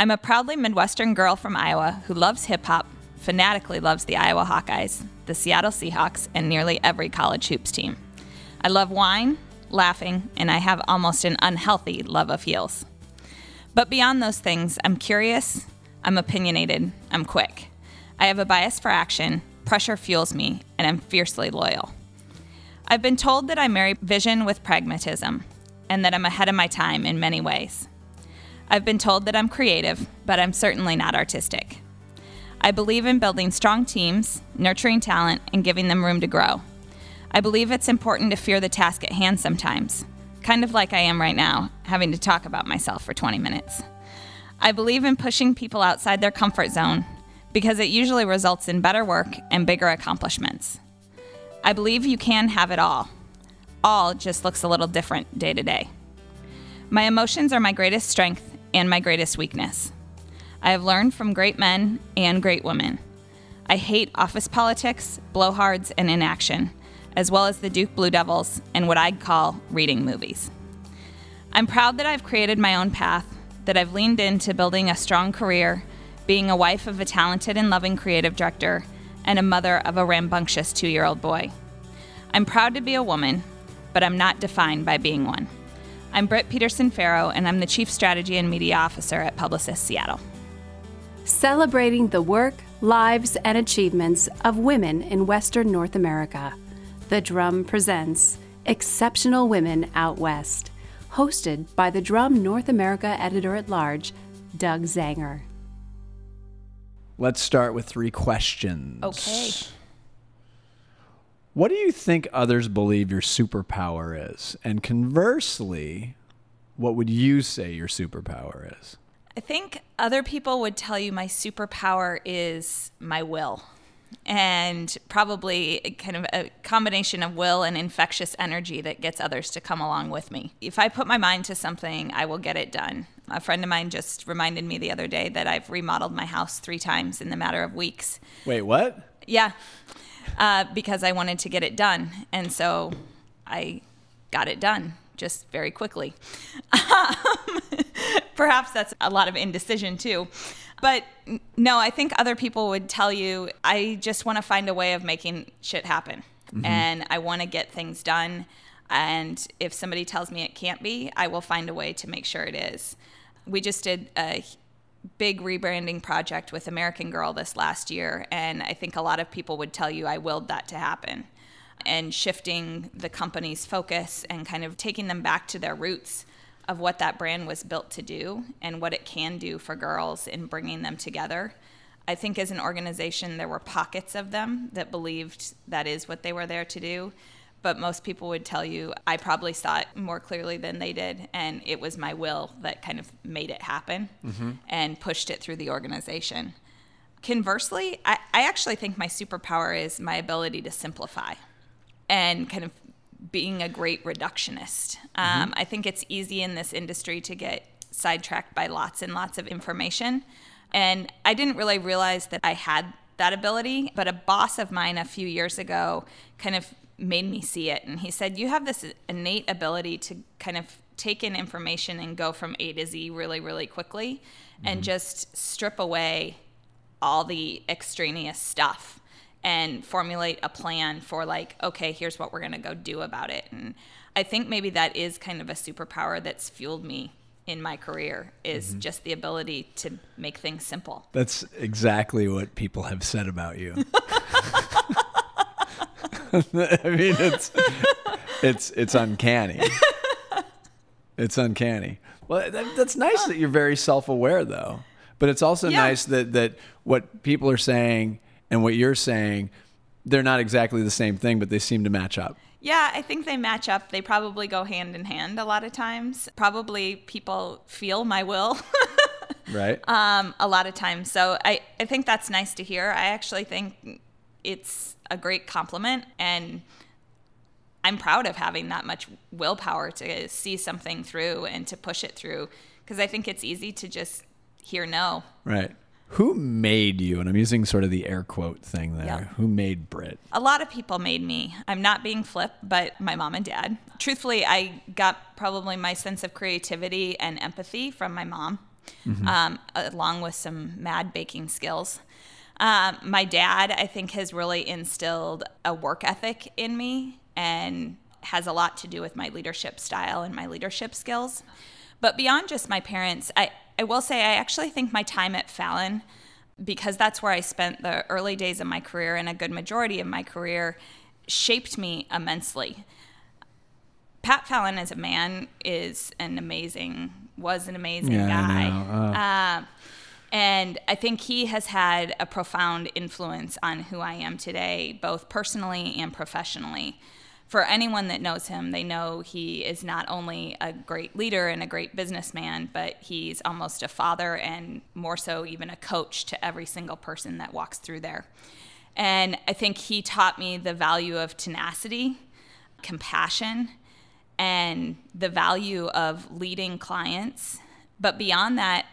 I'm a proudly Midwestern girl from Iowa who loves hip hop, fanatically loves the Iowa Hawkeyes, the Seattle Seahawks, and nearly every college hoops team. I love wine, laughing, and I have almost an unhealthy love of heels. But beyond those things, I'm curious, I'm opinionated, I'm quick. I have a bias for action, pressure fuels me, and I'm fiercely loyal. I've been told that I marry vision with pragmatism, and that I'm ahead of my time in many ways. I've been told that I'm creative, but I'm certainly not artistic. I believe in building strong teams, nurturing talent, and giving them room to grow. I believe it's important to fear the task at hand sometimes, kind of like I am right now, having to talk about myself for 20 minutes. I believe in pushing people outside their comfort zone because it usually results in better work and bigger accomplishments. I believe you can have it all. All just looks a little different day to day. My emotions are my greatest strength and my greatest weakness. I have learned from great men and great women. I hate office politics, blowhards, and inaction, as well as the Duke Blue Devils and what I'd call reading movies. I'm proud that I've created my own path, that I've leaned into building a strong career, being a wife of a talented and loving creative director, and a mother of a rambunctious two year old boy. I'm proud to be a woman, but I'm not defined by being one. I'm Britt Peterson Fero, and I'm the Chief Strategy and Media Officer at Publicis Seattle. Celebrating the work, lives, and achievements of women in Western North America. The Drum presents Exceptional Women Out West, hosted by the Drum North America editor at large, Doug Zanger. Let's start with three questions. Okay. What do you think others believe your superpower is? And conversely, what would you say your superpower is? I think other people would tell you my superpower is my will. And probably kind of a combination of will and infectious energy that gets others to come along with me. If I put my mind to something, I will get it done. A friend of mine just reminded me the other day that I've remodeled my house three times in the matter of weeks. Wait, what? Yeah, uh, because I wanted to get it done. And so I got it done just very quickly. Um, perhaps that's a lot of indecision too. But no, I think other people would tell you I just want to find a way of making shit happen. Mm-hmm. And I want to get things done. And if somebody tells me it can't be, I will find a way to make sure it is. We just did a big rebranding project with American Girl this last year. And I think a lot of people would tell you I willed that to happen. And shifting the company's focus and kind of taking them back to their roots of what that brand was built to do and what it can do for girls in bringing them together. I think as an organization, there were pockets of them that believed that is what they were there to do. But most people would tell you I probably saw it more clearly than they did. And it was my will that kind of made it happen mm-hmm. and pushed it through the organization. Conversely, I, I actually think my superpower is my ability to simplify and kind of being a great reductionist. Mm-hmm. Um, I think it's easy in this industry to get sidetracked by lots and lots of information. And I didn't really realize that I had that ability, but a boss of mine a few years ago kind of made me see it. And he said, You have this innate ability to kind of take in information and go from A to Z really, really quickly mm-hmm. and just strip away all the extraneous stuff and formulate a plan for like okay here's what we're going to go do about it and i think maybe that is kind of a superpower that's fueled me in my career is mm-hmm. just the ability to make things simple that's exactly what people have said about you i mean it's it's it's uncanny it's uncanny well that, that's nice that you're very self-aware though but it's also yeah. nice that that what people are saying and what you're saying, they're not exactly the same thing, but they seem to match up. Yeah, I think they match up. They probably go hand in hand a lot of times. Probably people feel my will. right. Um, a lot of times. So I, I think that's nice to hear. I actually think it's a great compliment and I'm proud of having that much willpower to see something through and to push it through because I think it's easy to just hear no. Right. Who made you? And I'm using sort of the air quote thing there. Yep. Who made Britt? A lot of people made me. I'm not being flip, but my mom and dad. Truthfully, I got probably my sense of creativity and empathy from my mom. um, along with some mad baking skills. Um, my dad, I think, has really instilled a work ethic in me and has a lot to do with my leadership style and my leadership skills. But beyond just my parents, I, I will say I actually think my time at Fallon, because that's where I spent the early days of my career and a good majority of my career, shaped me immensely. Pat Fallon as a man is an amazing, was an amazing Yeah, guy. Oh. Uh, and I think he has had a profound influence on who I am today, both personally and professionally. For anyone that knows him, they know he is not only a great leader and a great businessman, but he's almost a father and more so, even a coach to every single person that walks through there. And I think he taught me the value of tenacity, compassion, and the value of leading clients. But beyond that,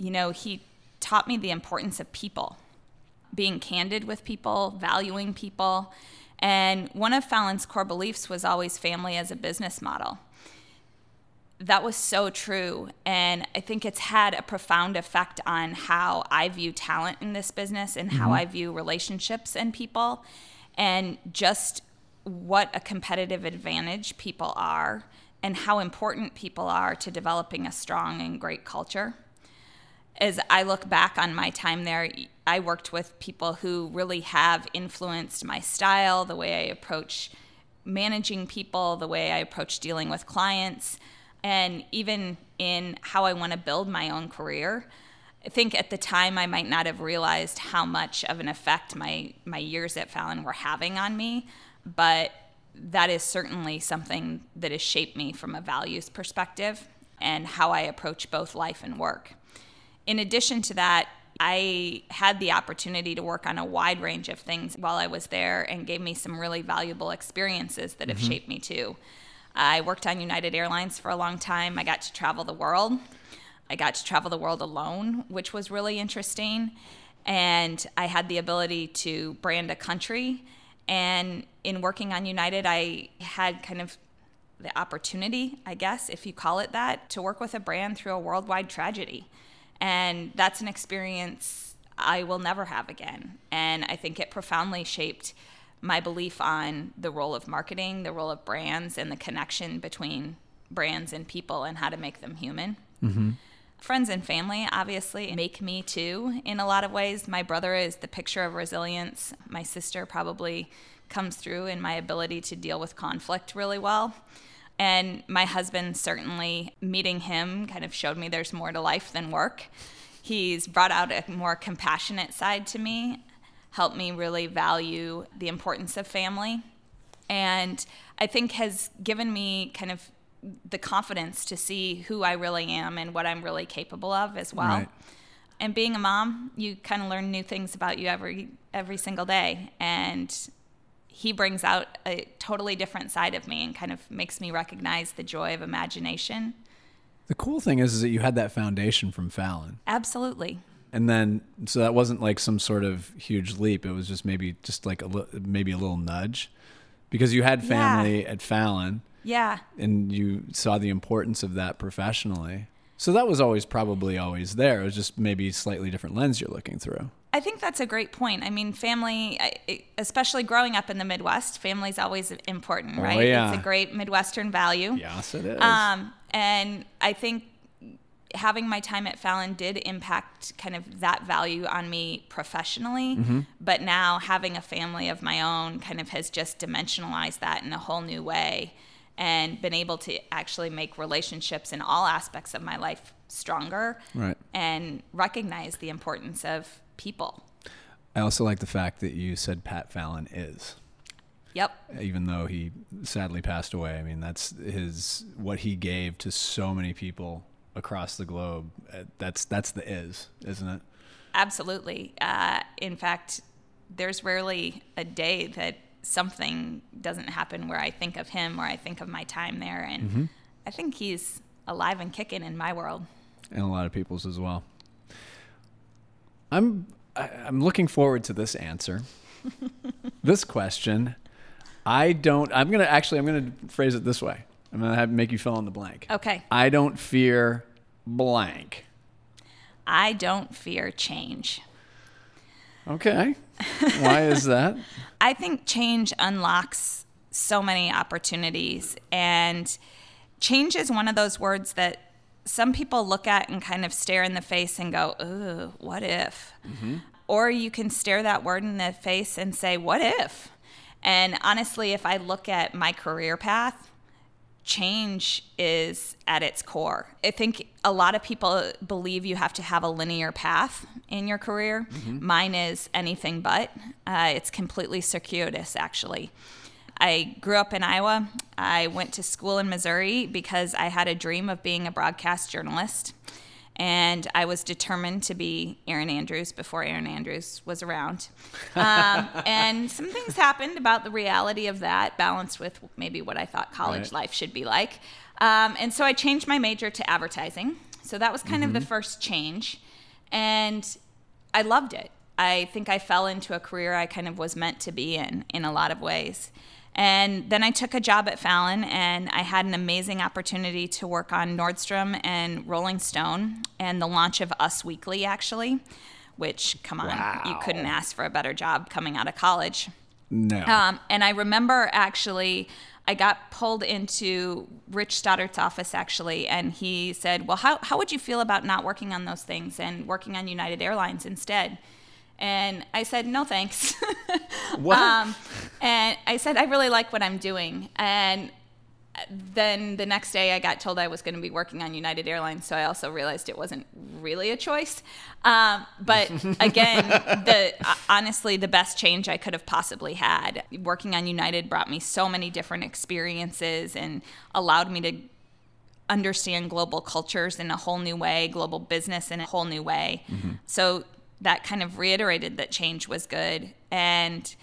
you know, he taught me the importance of people, being candid with people, valuing people. And one of Fallon's core beliefs was always family as a business model. That was so true. And I think it's had a profound effect on how I view talent in this business and how mm-hmm. I view relationships and people, and just what a competitive advantage people are and how important people are to developing a strong and great culture as I look back on my time there, I worked with people who really have influenced my style, the way I approach managing people, the way I approach dealing with clients, and even in how I want to build my own career. I think at the time I might not have realized how much of an effect my my years at Fallon were having on me, but that is certainly something that has shaped me from a values perspective and how I approach both life and work in addition to that, I had the opportunity to work on a wide range of things while I was there and gave me some really valuable experiences that have mm-hmm. shaped me too. I worked on United Airlines for a long time. I got to travel the world. I got to travel the world alone, which was really interesting. And I had the ability to brand a country. And in working on United, I had kind of the opportunity, I guess, if you call it that, to work with a brand through a worldwide tragedy. And that's an experience I will never have again. And I think it profoundly shaped my belief on the role of marketing, the role of brands, and the connection between brands and people and how to make them human. Mm-hmm. Friends and family obviously make me too in a lot of ways. My brother is the picture of resilience. My sister probably comes through in my ability to deal with conflict really well. And my husband, certainly meeting him, kind of showed me there's more to life than work. He's brought out a more compassionate side to me, helped me really value the importance of family, and I think has given me kind of the confidence to see who I really am and what I'm really capable of as well. Right. And being a mom, you kind of learn new things about you every every single day, and he brings out a totally different side of me and kind of makes me recognize the joy of imagination. The cool thing is, is that you had that foundation from Fallon. Absolutely. And then, so that wasn't like some sort of huge leap. It was just maybe just like a li- maybe a little nudge, because you had family at Fallon, Yeah. and you saw the importance of that professionally. So that was always probably always there. It was just maybe slightly different lens you're looking through. I think that's a great point. I mean, family, especially growing up in the Midwest, family's always important, Oh, right? yeah. It's a great Midwestern value. Yes, it is. Um, and I think having my time at Fallon did impact kind of that value on me professionally. Mm-hmm. But now having a family of my own kind of has just dimensionalized that in a whole new way and been able to actually make relationships in all aspects of my life stronger Right. and recognize the importance of people. I also like the fact that you said Pat Fallon is. Yep. even though he sadly passed away. I mean, that's his what he gave to so many people across the globe. Uh, That's that's the is, isn't it? Absolutely. Uh, in fact, there's rarely a day that something doesn't happen where I think of him or I think of my time there. And I think he's alive and kicking in my world. And a lot of people's as well. I'm I'm looking forward to this answer. this question, I don't. I'm gonna actually. I'm gonna phrase it this way. I'm gonna have make you fill in the blank. Okay. I don't fear blank. I don't fear change. Okay. Why is that? I think change unlocks so many opportunities. And change is one of those words that some people look at and kind of stare in the face and go, Ooh, what if? Mm-hmm. Or you can stare that word in the face and say, What if? And honestly, if I look at my career path, change is at its core. I think a lot of people believe you have to have a linear path in your career. Mm-hmm. Mine is anything but. Uh, it's completely circuitous, actually. I grew up in Iowa. I went to school in Missouri because I had a dream of being a broadcast journalist and I was determined to be Erin Andrews before Erin Andrews was around. Um, and some things happened about the reality of that, balanced with maybe what I thought college right. life should be like. Um, and so I changed my major to advertising. So that was kind mm-hmm. of the mm-hmm. first change. And I loved it. I think I fell into a career I kind of was meant to be in, in a lot of ways. And then I took a job at Fallon, and I had an amazing opportunity to work on Nordstrom and Rolling Stone and the launch of Us Weekly, actually, which, come on, wow. you couldn't ask for a better job coming out of college. No. Um, and I remember actually, I got pulled into Rich Stoddart's office actually, and he said, Well, how, how would you feel about not working on those things and working on United Airlines instead? And I said, no, thanks. what? Um, and I said, I really like what I'm doing. And then the next day I got told I was going to be working on United Airlines, so I also realized it wasn't really a choice. Um, but again, the uh, honestly the best change I could have possibly had. Working on United brought me so many different experiences and allowed me to understand global cultures in a whole new way, global business in a whole new way. Mm-hmm. So that kind of reiterated that change was good. And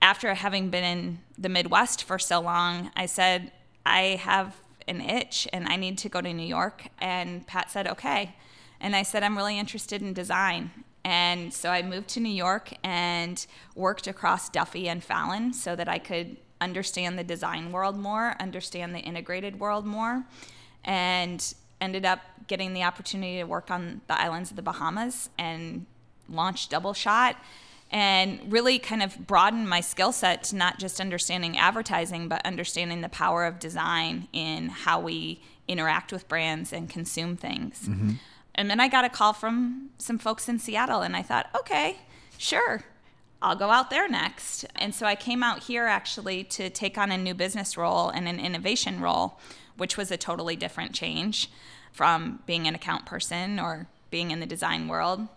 after having been in the Midwest for so long, I said, I have an itch and I need to go to New York. And Pat said, okay. And I said, I'm really interested in design. And so I moved to New York and worked across Duffy and Fallon so that I could understand the design world more, understand the integrated world more, and ended up getting the opportunity to work on the islands of the Bahamas and launched Double Shot and really kind of broaden my skill set to not just understanding advertising, but understanding the power of design in how we interact with brands and consume things. Mm-hmm. And then I got a call from some folks in Seattle, and I thought, okay, sure, I'll go out there next. And so I came out here actually to take on a new business role and an innovation role, which was a totally different change from being an account person or being in the design world.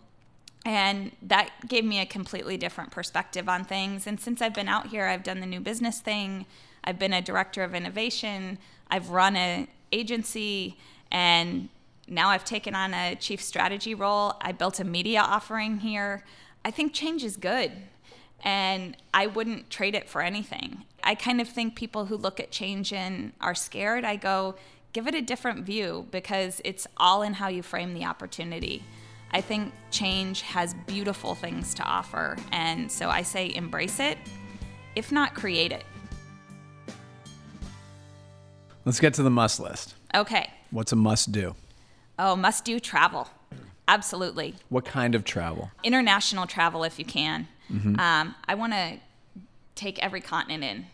And that gave me a completely different perspective on things. And since I've been out here, I've done the new business thing. I've been a director of innovation. I've run an agency. And now I've taken on a chief strategy role. I built a media offering here. I think change is good. And I wouldn't trade it for anything. I kind of think people who look at change and are scared, I go, give it a different view because it's all in how you frame the opportunity. I think change has beautiful things to offer. And so I say embrace it, if not create it. Let's get to the must list. Okay. What's a must do? Oh, must do travel. Absolutely. What kind of travel? International travel, if you can. Mm-hmm. Um, I want to take every continent in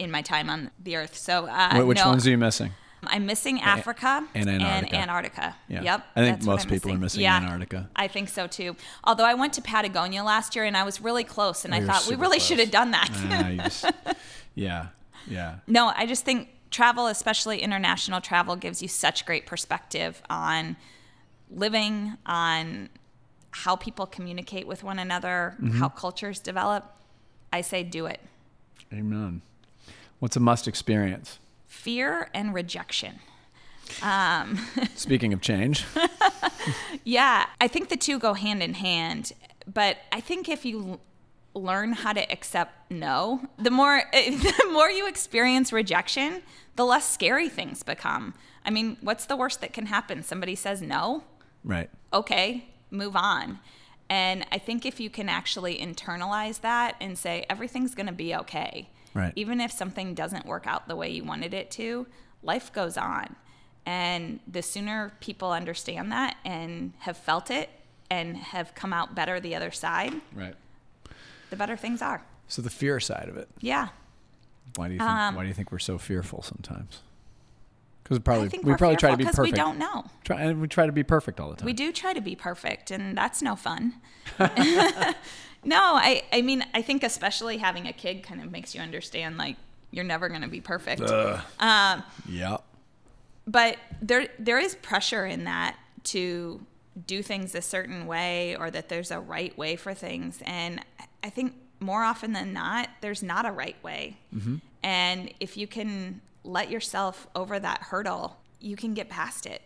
in my time on the earth. So, uh, which no, ones are you missing? I'm missing Africa and Antarctica. And Antarctica. Yeah. Yep. I think most people missing. are missing yeah, Antarctica. I think so too. Although I went to Patagonia last year and I was really close, and I thought we really should have done that. Uh, just, yeah. Yeah. No, I just think travel, especially international travel, gives you such great perspective on living, on how people communicate with one another, mm-hmm. how cultures develop. I say do it. Amen. What's a must experience? Fear and rejection. Um, Speaking of change. yeah, I think the two go hand in hand. But I think if you learn how to accept no, the more the more you experience rejection, the less scary things become. I mean, what's the worst that can happen? Somebody says no. Right. Okay, move on. And I think if you can actually internalize that and say everything's going to be okay, Right. Even if something doesn't work out the way you wanted it to, life goes on. And the sooner people understand that and have felt it and have come out better the other side, Right. the better things are. So the fear side of it. Yeah. Why do you think, Um, why do you think we're so fearful sometimes? Because probably we probably try to be because we don't know. Try, and we try to be perfect all the time. We do try to be perfect, and that's no fun. no, I, I mean, I think especially having a kid kind of makes you understand like you're never going to be perfect. Um, Yeah. but there there is pressure in that to do things a certain way or that there's a right way for things. And i think more often than not there's not a right way. And if you can let yourself over that hurdle you can get past it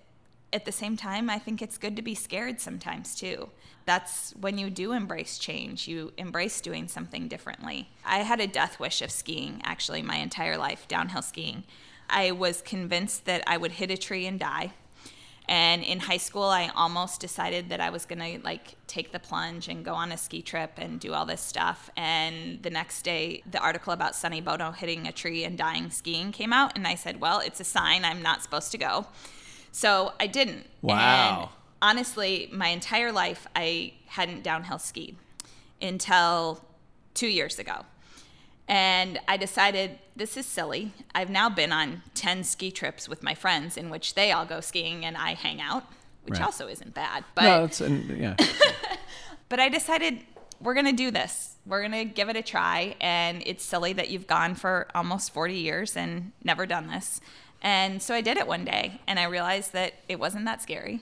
at the same time i think it's good to be scared sometimes too that's when you do embrace change you embrace doing something differently i had a death wish of skiing actually my entire life downhill skiing I was convinced that I would hit a tree and die. And in high school, I almost decided that I was to like take the plunge and go on a ski trip and do all this stuff. And the next day, the article about Sonny Bono hitting a tree and dying skiing came out. And I said, well, it's a sign I'm not supposed to go. So I didn't. Wow. And honestly, my entire life, I hadn't downhill skied until two years ago. And I decided this is silly. I've now been on 10 ski trips with my friends in which they all go skiing and I hang out, which Right. also isn't bad. But no, it's and, yeah. but I decided we're going to do this. We're going to give it a try. And it's silly that you've gone for almost 40 years and never done this. And so I did it one day and I realized that it wasn't that scary.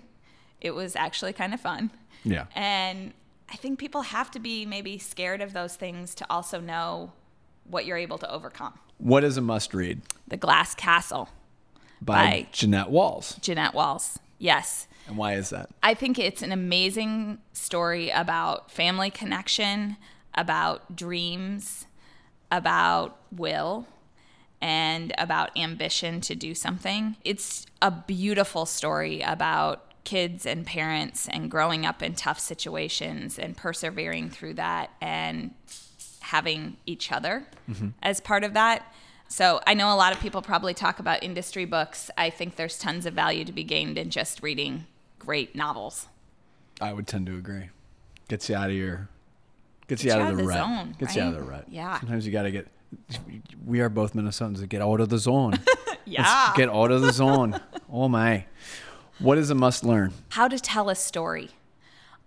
It was actually kind of fun. Yeah. And I think people have to be maybe scared of those things to also know what you're able to overcome. What is a must read? The Glass Castle, By, By- Jeanette Walls. Jeanette Walls. Yes. And why is that? I think it's an amazing story about family connection, about dreams, about will, and about ambition to do something. It's a beautiful story about kids and parents and growing up in tough situations and persevering through that and having each other mm-hmm. as part of that. So I know a lot of people probably talk about industry books. I think there's tons of value to be gained in just reading great novels. I would tend to agree. Gets you out of your, gets Gets you out you of out the, of the rut. zone, Gets you out of the rut. Yeah. Sometimes you got to get. We are both Minnesotans get out of the zone. Yeah. Let's get out of the zone. Oh my. What is a must learn? How to tell a story.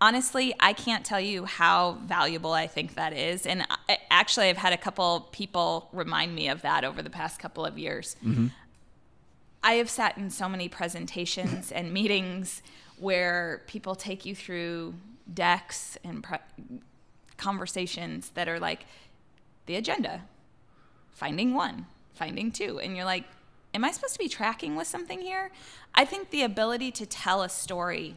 Honestly, I can't tell you how valuable I think that is. And I, actually, I've had a couple people remind me of that over the past couple of years. Mm-hmm. I have sat in so many presentations and meetings where people take you through decks and pre- conversations that are like the agenda, finding one, finding two. And you're like, am I supposed to be tracking with something here? I think the ability to tell a story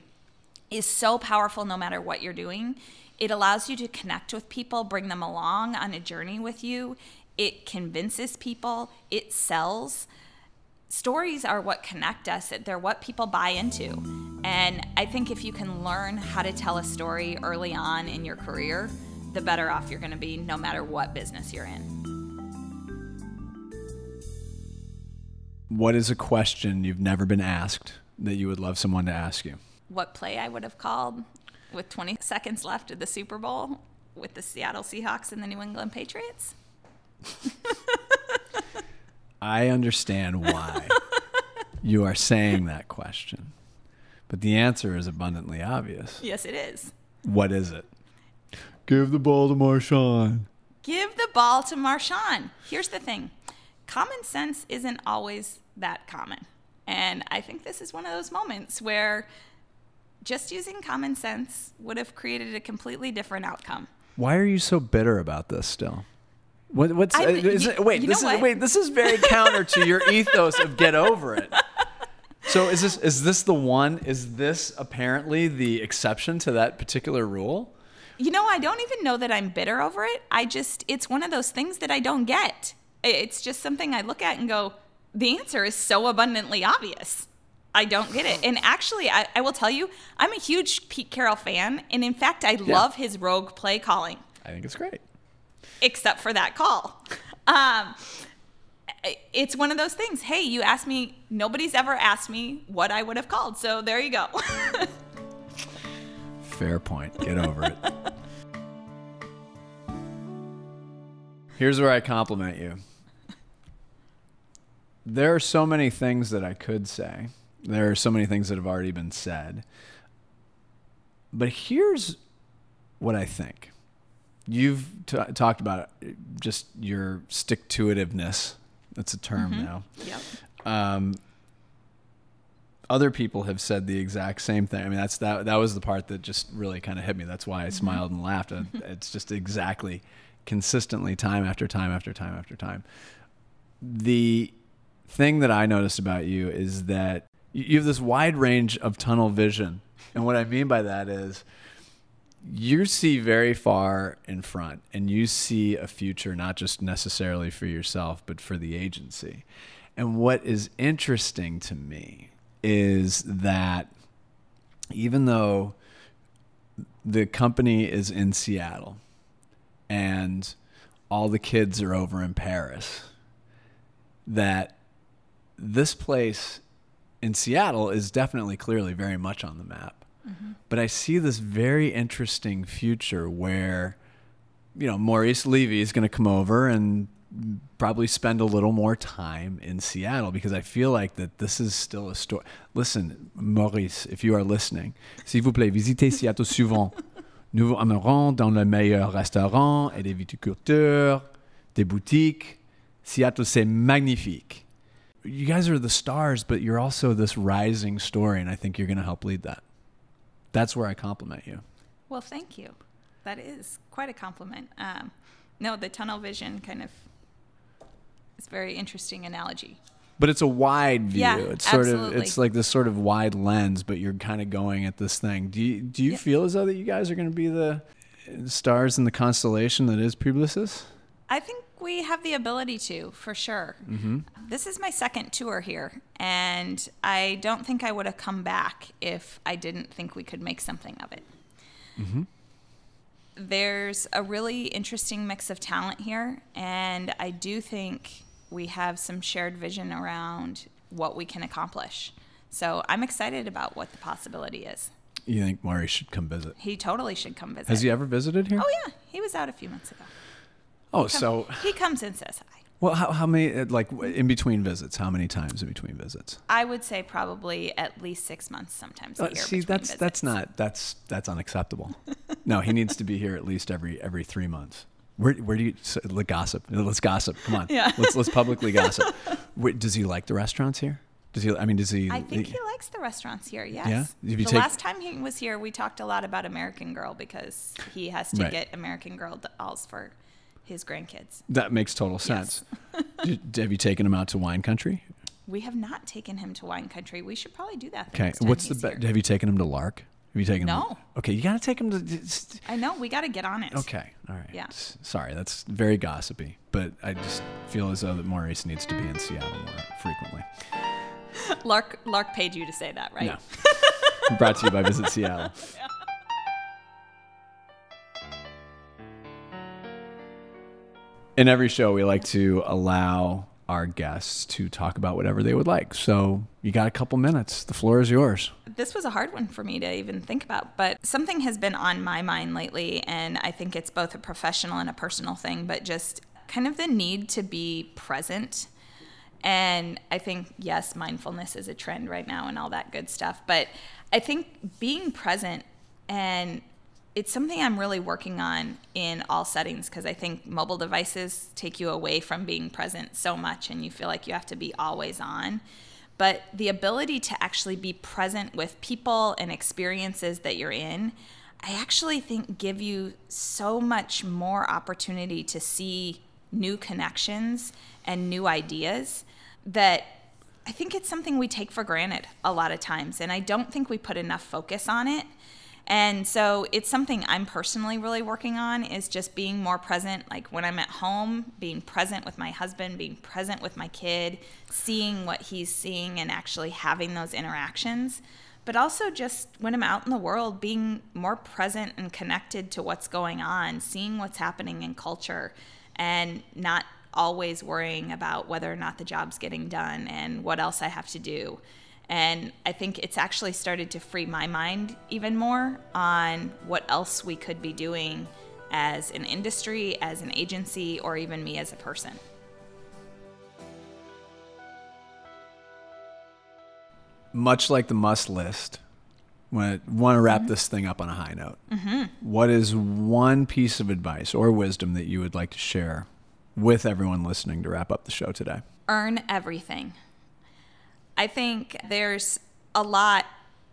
is so powerful no matter what you're doing. It allows you to connect with people, bring them along on a journey with you. It convinces people, it sells. Stories are what connect us, they're what people buy into. And I think if you can learn how to tell a story early on in your career, the better off you're going to be no matter what business you're in. What is a question you've never been asked that you would love someone to ask you? What play I would have called with 20 seconds left of the Super Bowl with the Seattle Seahawks and the New England Patriots? I understand why you are saying that question, but the answer is abundantly obvious. Yes, it is. What is it? Give the ball to Marshawn. Give the ball to Marshawn. Here's the thing common sense isn't always that common. And I think this is one of those moments where just using common sense would have created a completely different outcome. Why are you so bitter about this still? What, what's uh, is you- it, wait? This is what? wait. This is very counter to your ethos of get over it. So is this is this the one? Is this apparently the exception to that particular rule? You know, I don't even know that I'm bitter over it. I just, it's one of those things that I don't get. It's just something I look at and go, the answer is so abundantly obvious. I don't get it. And actually, I, I will tell you, I'm a huge Pete Carroll fan. And in fact, I love his rogue play calling. I think it's great. except for that call. Um, it's one of those things. Hey, you asked me, nobody's ever asked me what I would have called. So there you go. Fair point. Get over it. Here's where I compliment you. There are so many things that I could say. There are so many things that have already been said. But here's what I think. You've t- talked about just your stick to itiveness. That's a term mm-hmm. now. Yep. Um, other people have said the exact same thing. I mean, that's that. That was the part that just really kind of hit me. That's why I mm-hmm. smiled and laughed. it's just exactly, consistently, time after time after time after time. The thing that I noticed about you is that you have this wide range of tunnel vision, and what I mean by that is you see very far in front and you see a future not just necessarily for yourself but for the agency. And what is interesting to me is that even though the company is in Seattle and all the kids are over in Paris that this place in Seattle is definitely clearly very much on the map Mm-hmm. But I see this very interesting future where, you know, Maurice Levy is going to come over and probably spend a little more time in Seattle because I feel like that this is still a story. Listen, Maurice, if you are listening, s'il vous plaît, visitez Seattle souvent. Nous vous amènerons dans le meilleur restaurant et des viticulteurs, des boutiques. Seattle, c'est magnifique. You guys are the stars, but you're also this rising story, and I think you're going to help lead that that's where I compliment you. Well, thank you. That is quite a compliment. Um, no, the tunnel vision kind of is very interesting analogy. But it's a wide view. Yeah, it's sort absolutely. of it's like this sort of wide lens, but you're kind of going at this thing. Do you do you yeah. feel as though that you guys are going to be the stars in the constellation that is Publicis? I think we have the ability to, for sure. Mm-hmm. This is my second tour here, and I don't think I would have come back if I didn't think we could make something of it. Mm-hmm. There's a really interesting mix of talent here, and I do think we have some shared vision around what we can accomplish. So I'm excited about what the possibility is. You think Mari should come visit? He totally should come visit. Has he ever visited here? Oh yeah, he was out a few months ago. Oh, he so he comes and says hi. Well, how, how many uh, like in between visits? How many times in between visits? I would say probably at least six months, sometimes a uh, year. See, that's visits. that's not that's that's unacceptable. no, he needs to be here at least every every three months. Where where do you so, let gossip? Let's gossip. Come on. Yeah. Let's let's publicly gossip. Where, does he like the restaurants here? Does he? I mean, does he? I think he, he likes the restaurants here. Yes. Yeah. the take, last time he was here, we talked a lot about American Girl because he has to right. get American Girl dolls for his grandkids. That makes total sense. Yes. have you taken him out to wine country? We have not taken him to wine country. We should probably do that. Okay. What's the best? Have you taken him to Lark? Have you taken no. him? Okay, you got to take him to. I know we got to get on it. Okay, all right. Yeah. Sorry, that's very gossipy, but I just feel as though that Maurice needs to be in Seattle more frequently. Lark, Lark paid you to say that, right? No. Brought to you by Visit Seattle. in every show, we like to allow our guests to talk about whatever they would like. So you got a couple minutes. The floor is yours. This was a hard one for me to even think about, but something has been on my mind lately, and I think it's both a professional and a personal thing, but just kind of the need to be present. And I think, yes, mindfulness is a trend right now and all that good stuff, but I think being present and it's something I'm really working on in all settings because I think mobile devices take you away from being present so much and you feel like you have to be always on. But the ability to actually be present with people and experiences that you're in, I actually think give you so much more opportunity to see new connections and new ideas that I think it's something we take for granted a lot of times. And I don't think we put enough focus on it. And so it's something I'm personally really working on is just being more present like when I'm at home, being present with my husband, being present with my kid, seeing what he's seeing and actually having those interactions. But also just when I'm out in the world, being more present and connected to what's going on, seeing what's happening in culture and not always worrying about whether or not the job's getting done and what else I have to do. And I think it's actually started to free my mind even more on what else we could be doing as an industry, as an agency, or even me as a person. Much like the must list, want to want to wrap mm-hmm. this thing up on a high note. Mm-hmm. What is one piece of advice or wisdom that you would like to share with everyone listening to wrap up the show today? Earn everything. I think there's a lot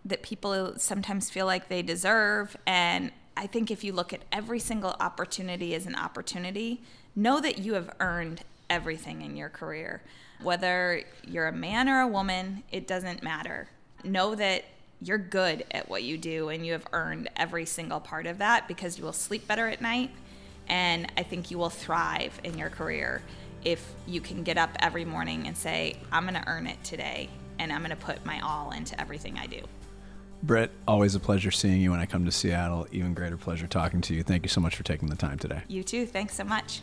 that people sometimes feel like they deserve. And I think if you look at every single opportunity as an opportunity, know that you have earned everything in your career. Whether you're a man or a woman, it doesn't matter. Know that you're good at what you do and you have earned every single part of that because you will sleep better at night. And I think you will thrive in your career if you can get up every morning and say, I'm going to earn it today and I'm going to put my all into everything I do. Britt, always a pleasure seeing you when I come to Seattle. Even greater pleasure talking to you. Thank you so much for taking the time today. You too. Thanks so much.